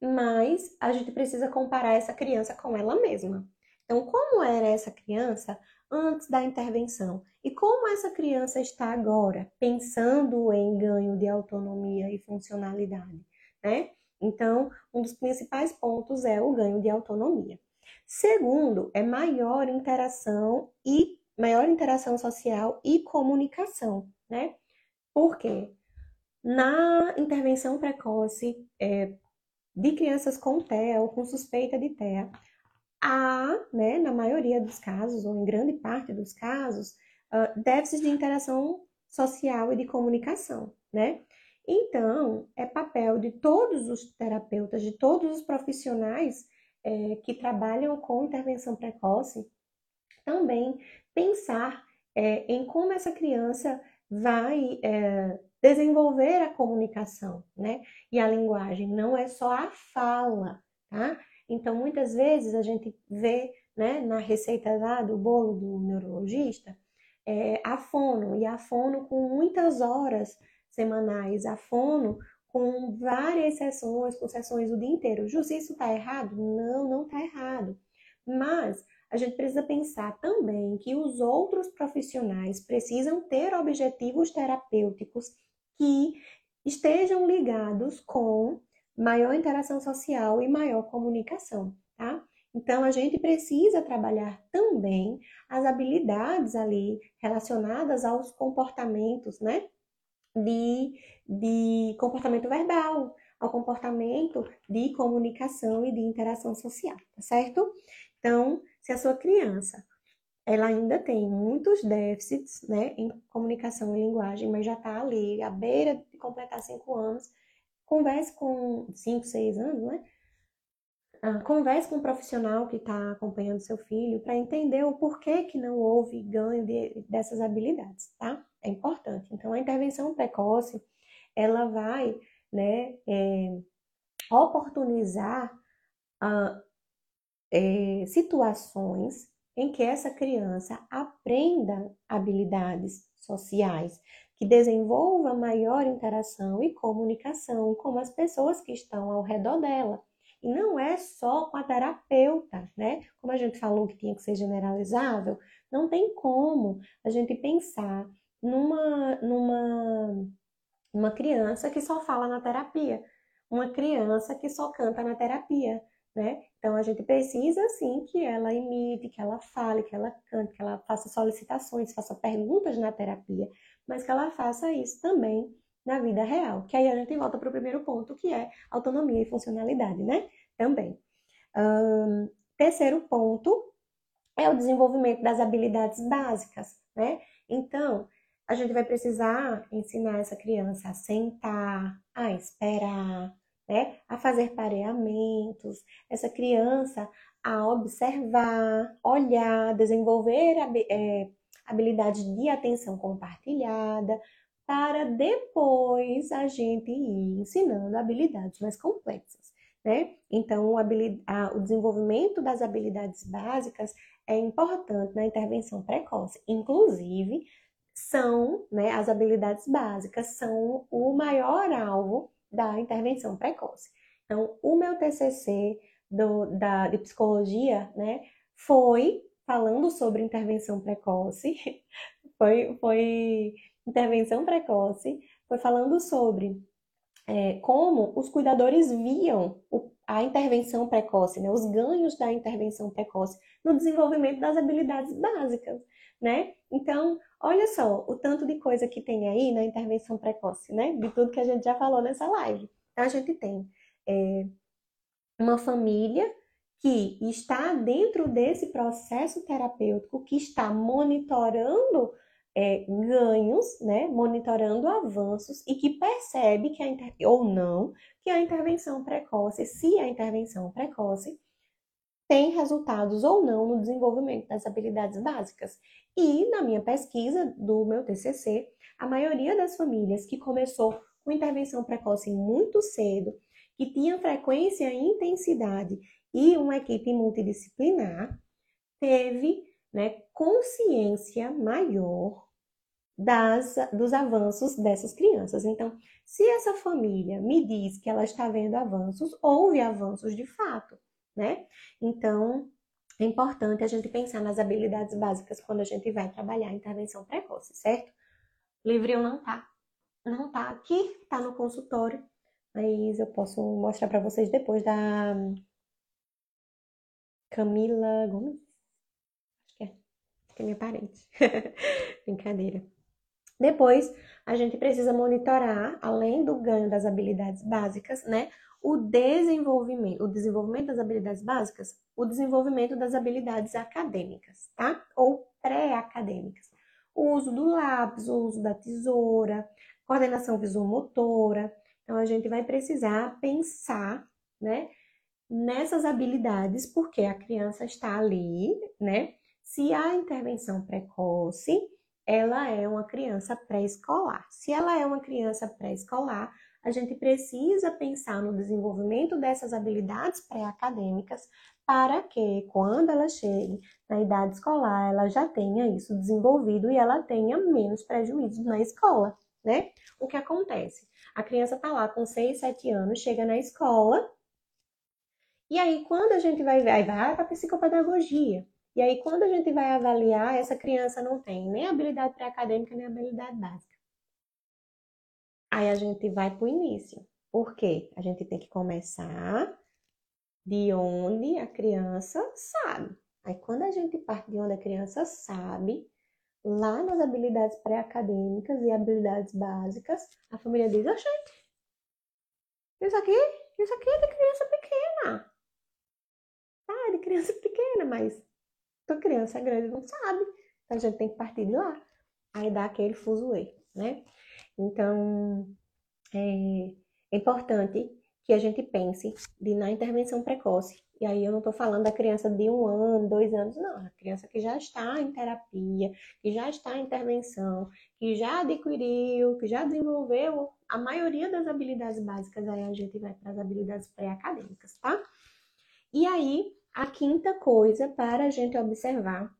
mas a gente precisa comparar essa criança com ela mesma. Então, como era essa criança antes da intervenção. E como essa criança está agora, pensando em ganho de autonomia e funcionalidade, né? Então, um dos principais pontos é o ganho de autonomia. Segundo, é maior interação e maior interação social e comunicação, né? Por quê? Na intervenção precoce é, de crianças com TEA ou com suspeita de TEA, há, né, na maioria dos casos, ou em grande parte dos casos, uh, déficits de interação social e de comunicação, né? Então, é papel de todos os terapeutas, de todos os profissionais é, que trabalham com intervenção precoce, também pensar é, em como essa criança vai é, desenvolver a comunicação, né? E a linguagem não é só a fala, tá? Então, muitas vezes a gente vê, né, na receita lá do bolo do neurologista, é, a fono, e a fono com muitas horas semanais, a fono com várias sessões, com sessões o dia inteiro. Jus, isso está errado? Não, não está errado. Mas a gente precisa pensar também que os outros profissionais precisam ter objetivos terapêuticos que estejam ligados com maior interação social e maior comunicação, tá? Então, a gente precisa trabalhar também as habilidades ali relacionadas aos comportamentos, né? De, de comportamento verbal, ao comportamento de comunicação e de interação social, tá certo? Então, se a sua criança ela ainda tem muitos déficits né, em comunicação e linguagem, mas já está ali à beira de completar cinco anos, converse com cinco, seis anos, né? Ah, converse com um profissional que está acompanhando seu filho para entender o porquê que não houve ganho de, dessas habilidades, tá? É importante. Então, a intervenção precoce, ela vai, né, é, oportunizar uh, é, situações em que essa criança aprenda habilidades sociais, que desenvolva maior interação e comunicação com as pessoas que estão ao redor dela. E não é só com a terapeuta, né? Como a gente falou que tinha que ser generalizável, não tem como a gente pensar numa, numa, uma criança que só fala na terapia, uma criança que só canta na terapia, né? Então a gente precisa sim que ela imite, que ela fale, que ela cante, que ela faça solicitações, faça perguntas na terapia, mas que ela faça isso também na vida real. Que aí a gente volta para o primeiro ponto, que é autonomia e funcionalidade, né? Também. Um, terceiro ponto é o desenvolvimento das habilidades básicas, né? Então, a gente vai precisar ensinar essa criança a sentar, a esperar, né, a fazer pareamentos, essa criança a observar, olhar, desenvolver é, habilidades de atenção compartilhada, para depois a gente ir ensinando habilidades mais complexas. Né? Então, o, o desenvolvimento das habilidades básicas é importante na intervenção precoce. Inclusive, são, né, as habilidades básicas são o maior alvo da intervenção precoce. Então, o meu TCC do, da, de psicologia, né, foi falando sobre intervenção precoce, foi, foi intervenção precoce, foi falando sobre é, como os cuidadores viam o, a intervenção precoce, né, os ganhos da intervenção precoce no desenvolvimento das habilidades básicas, né? Então, olha só o tanto de coisa que tem aí na intervenção precoce, né? De tudo que a gente já falou nessa live. Então, a gente tem é, uma família que está dentro desse processo terapêutico, que está monitorando é, ganhos, né, monitorando avanços e que percebe que a ou não que a intervenção precoce, se a intervenção precoce tem resultados ou não no desenvolvimento das habilidades básicas. E na minha pesquisa do meu TCC, a maioria das famílias que começou com intervenção precoce muito cedo, que tinha frequência e intensidade e uma equipe multidisciplinar, teve né, consciência maior das, dos avanços dessas crianças. Então, se essa família me diz que ela está vendo avanços, houve avanços de fato, né? Então, é importante a gente pensar nas habilidades básicas quando a gente vai trabalhar intervenção precoce, certo? Livrinho não tá, não tá aqui, tá no consultório, mas eu posso mostrar para vocês depois da Camila Gomes. Acho que é, que é minha parente. Brincadeira. Depois, a gente precisa monitorar, além do ganho das habilidades básicas, né, o desenvolvimento, o desenvolvimento das habilidades básicas, o desenvolvimento das habilidades acadêmicas, tá? Ou pré-acadêmicas. O uso do lápis, o uso da tesoura, coordenação visuomotora. Então, a gente vai precisar pensar, né, nessas habilidades, porque a criança está ali, né? Se a intervenção precoce, ela é uma criança pré-escolar. Se ela é uma criança pré-escolar, a gente precisa pensar no desenvolvimento dessas habilidades pré-acadêmicas para que, quando ela chegue na idade escolar, ela já tenha isso desenvolvido e ela tenha menos prejuízos na escola, né? O que acontece? A criança está lá com 6, 7 anos, chega na escola, e aí quando a gente vai vai para psicopedagogia. E aí quando a gente vai avaliar, essa criança não tem nem habilidade pré-acadêmica, nem habilidade básica. Aí a gente vai para o início. Por quê? A gente tem que começar de onde a criança sabe. Aí quando a gente parte de onde a criança sabe, lá nas habilidades pré-acadêmicas e habilidades básicas, a família diz, oh, gente, isso aqui, isso aqui é de criança pequena. Ah, é de criança pequena, mas a criança grande não sabe. Então a gente tem que partir de lá. Aí dá aquele fuzuê, né? Então, é, é importante que a gente pense de, na intervenção precoce. E aí eu não estou falando da criança de um ano, dois anos, não. A criança que já está em terapia, que já está em intervenção, que já adquiriu, que já desenvolveu a maioria das habilidades básicas, aí a gente vai para as habilidades pré-acadêmicas, tá? E aí, a quinta coisa para a gente observar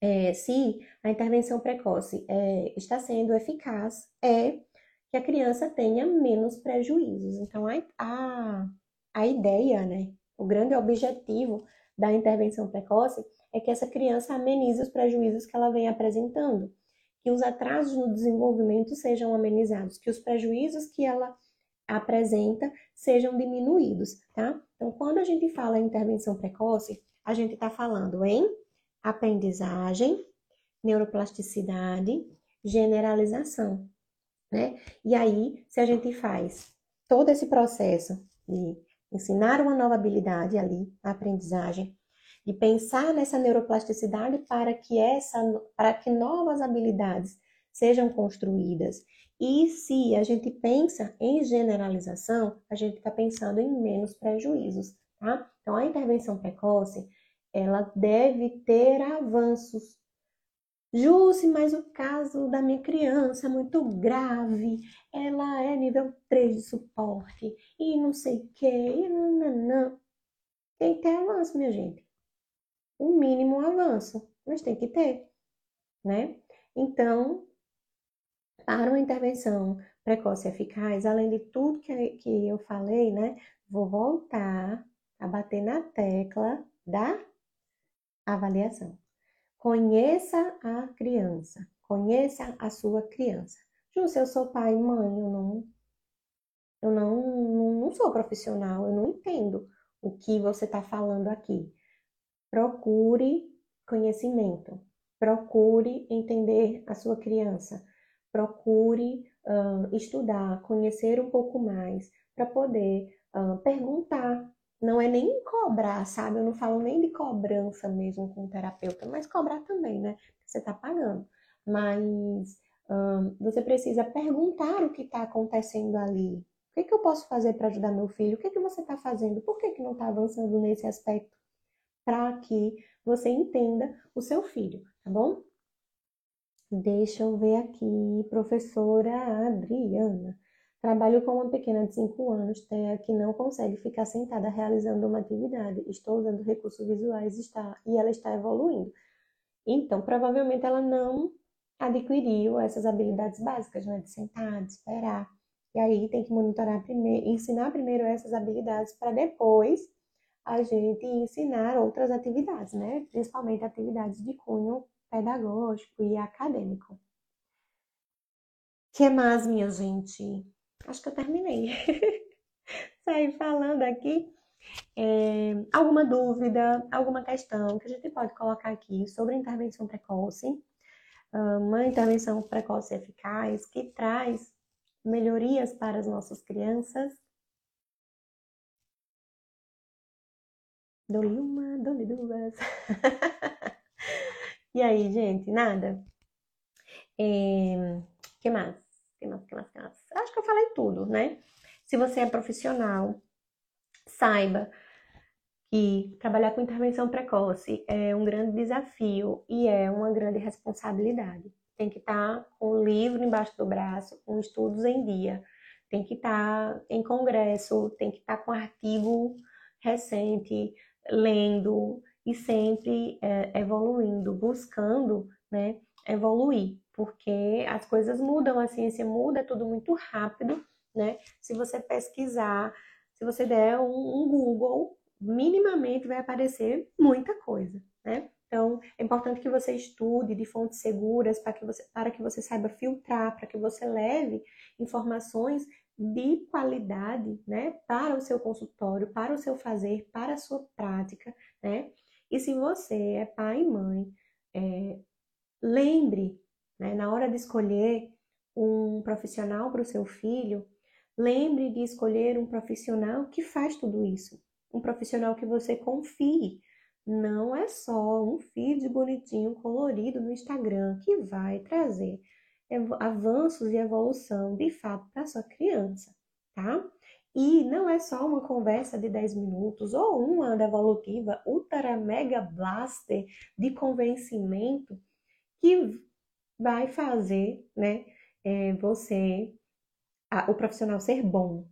é, se a intervenção precoce é, está sendo eficaz é que a criança tenha menos prejuízos. Então, a, a, a ideia, né, o grande objetivo da intervenção precoce é que essa criança amenize os prejuízos que ela vem apresentando, que os atrasos no desenvolvimento sejam amenizados, que os prejuízos que ela apresenta sejam diminuídos, tá? Então, quando a gente fala em intervenção precoce, a gente está falando em aprendizagem, neuroplasticidade, generalização, né? E aí, se a gente faz todo esse processo de ensinar uma nova habilidade ali, aprendizagem, de pensar nessa neuroplasticidade para que essa, para que novas habilidades sejam construídas. E se a gente pensa em generalização, a gente está pensando em menos prejuízos, tá? Então, a intervenção precoce, ela deve ter avanços. Jússi, mas o caso da minha criança é muito grave, ela é nível 3 de suporte, e não sei o que. Tem que ter avanço, minha gente. O mínimo avanço, mas tem que ter, né? Então, para uma intervenção precoce e eficaz, além de tudo que, que eu falei, né? Vou voltar a bater na tecla da avaliação. Conheça a criança, conheça a sua criança. Se eu sou pai e mãe, eu não, eu não, não, não sou profissional, eu não entendo o que você está falando aqui. Procure conhecimento, procure entender a sua criança, procure uh, estudar, conhecer um pouco mais, para poder uh, perguntar. Não é nem cobrar, sabe? Eu não falo nem de cobrança mesmo com o terapeuta, mas cobrar também, né? Você está pagando. Mas um, você precisa perguntar o que está acontecendo ali. O que, que eu posso fazer para ajudar meu filho? O que, que você está fazendo? Por que, que não está avançando nesse aspecto? Para que você entenda o seu filho, tá bom? Deixa eu ver aqui, professora Adriana. Trabalho com uma pequena de 5 anos, que não consegue ficar sentada realizando uma atividade. Estou usando recursos visuais está, e ela está evoluindo. Então, provavelmente ela não adquiriu essas habilidades básicas, né? De sentar, de esperar. E aí tem que monitorar primeiro, ensinar primeiro essas habilidades para depois a gente ensinar outras atividades, né? Principalmente atividades de cunho pedagógico e acadêmico. que mais, minha gente? Acho que eu terminei. Saí falando aqui. É, alguma dúvida, alguma questão que a gente pode colocar aqui sobre intervenção precoce, uma intervenção precoce eficaz que traz melhorias para as nossas crianças. Dou-lhe uma, dou-lhe duas. E aí, gente, nada? É, que mais? Que mais? Que mais? Que mais? Acho que eu falei tudo, né? Se você é profissional, saiba que trabalhar com intervenção precoce é um grande desafio e é uma grande responsabilidade. tem que estar tá com o livro embaixo do braço, com estudos em dia, tem que estar tá em congresso, tem que estar tá com artigo recente, lendo e sempre é, evoluindo, buscando né, evoluir, porque as coisas mudam, a ciência muda, é tudo muito rápido, né? Se você pesquisar, se você der um, um Google, minimamente vai aparecer muita coisa, né? Então, é importante que você estude de fontes seguras para que você, para que você saiba filtrar, para que você leve informações de qualidade, né, para o seu consultório, para o seu fazer, para a sua prática, né? E se você é pai e mãe, é, lembre, né, na hora de escolher um profissional para o seu filho, lembre de escolher um profissional que faz tudo isso, um profissional que você confie. Não é só um feed bonitinho, colorido no Instagram que vai trazer avanços e evolução de fato para sua criança, tá? E não é só uma conversa de 10 minutos ou uma devolutiva ultra mega blaster de convencimento que vai fazer, né, é, você, a, o profissional ser bom.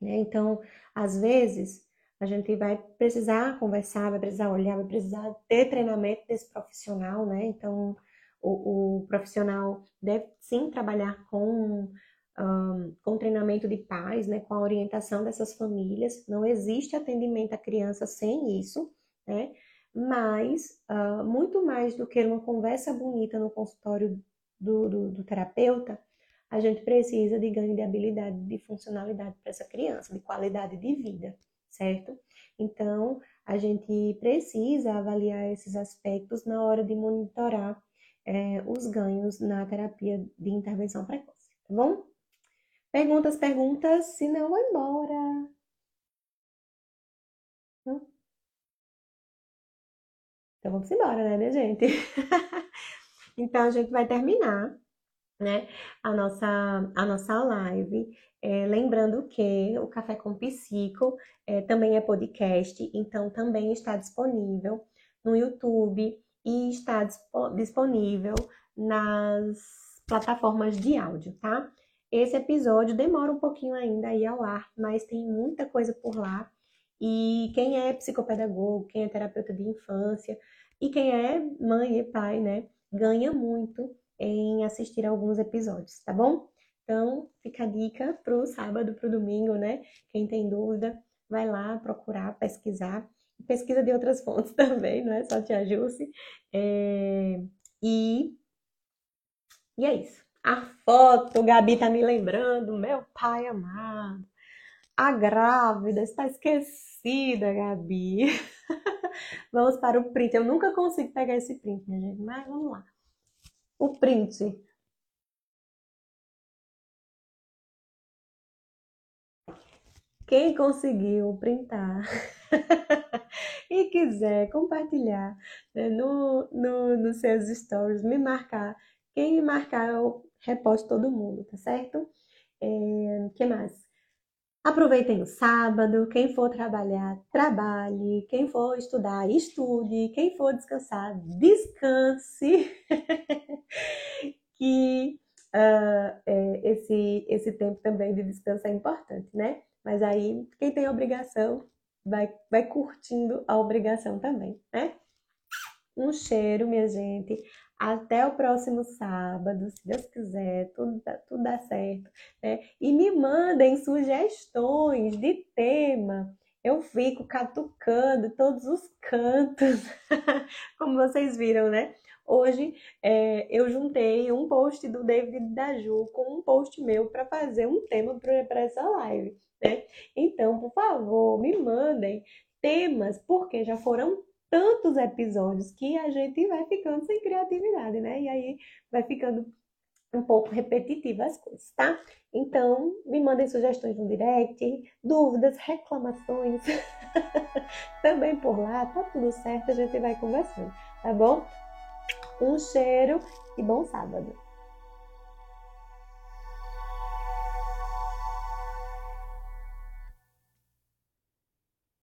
Né? Então, às vezes, a gente vai precisar conversar, vai precisar olhar, vai precisar ter treinamento desse profissional, né? Então, o, o profissional deve sim trabalhar com, um, com treinamento de pais, né? Com a orientação dessas famílias. Não existe atendimento à criança sem isso, né? Mas, uh, muito mais do que uma conversa bonita no consultório do, do, do terapeuta, a gente precisa de ganho de habilidade, de funcionalidade para essa criança, de qualidade de vida certo? Então, a gente precisa avaliar esses aspectos na hora de monitorar é, os ganhos na terapia de intervenção precoce, tá bom? Perguntas, perguntas, se não, vou embora. Então vamos embora, né, minha gente? então a gente vai terminar, né, a nossa, a nossa live é, lembrando que o Café com Psico é, também é podcast, então também está disponível no YouTube e está disponível nas plataformas de áudio, tá? Esse episódio demora um pouquinho ainda aí ao ar, mas tem muita coisa por lá. E quem é psicopedagogo, quem é terapeuta de infância e quem é mãe e pai, né, ganha muito em assistir alguns episódios, tá bom? Então, fica a dica para o sábado, para o domingo, né? Quem tem dúvida, vai lá procurar, pesquisar. Pesquisa de outras fontes também, não é só Tia Jusce. É... E... e é isso. A foto, Gabi tá me lembrando, meu pai amado. A grávida está esquecida, Gabi. vamos para o print. Eu nunca consigo pegar esse print, minha gente, mas vamos lá. O print Quem conseguiu printar e quiser compartilhar né, no, no, nos seus stories, me marcar. Quem marcar, eu reposto todo mundo, tá certo? É, que mais? Aproveitem o sábado. Quem for trabalhar, trabalhe. Quem for estudar, estude. Quem for descansar, descanse. que uh, é, esse, esse tempo também de descanso é importante, né? Mas aí, quem tem obrigação vai, vai curtindo a obrigação também, né? Um cheiro, minha gente. Até o próximo sábado, se Deus quiser, tudo, tudo dá certo. Né? E me mandem sugestões de tema. Eu fico catucando todos os cantos, como vocês viram, né? Hoje é, eu juntei um post do David Daju com um post meu para fazer um tema para essa live né? Então, por favor, me mandem temas, porque já foram tantos episódios que a gente vai ficando sem criatividade, né? E aí vai ficando um pouco repetitiva as coisas, tá? Então, me mandem sugestões no direct, dúvidas, reclamações, também por lá, tá tudo certo, a gente vai conversando, tá bom? Um cheiro e bom sábado!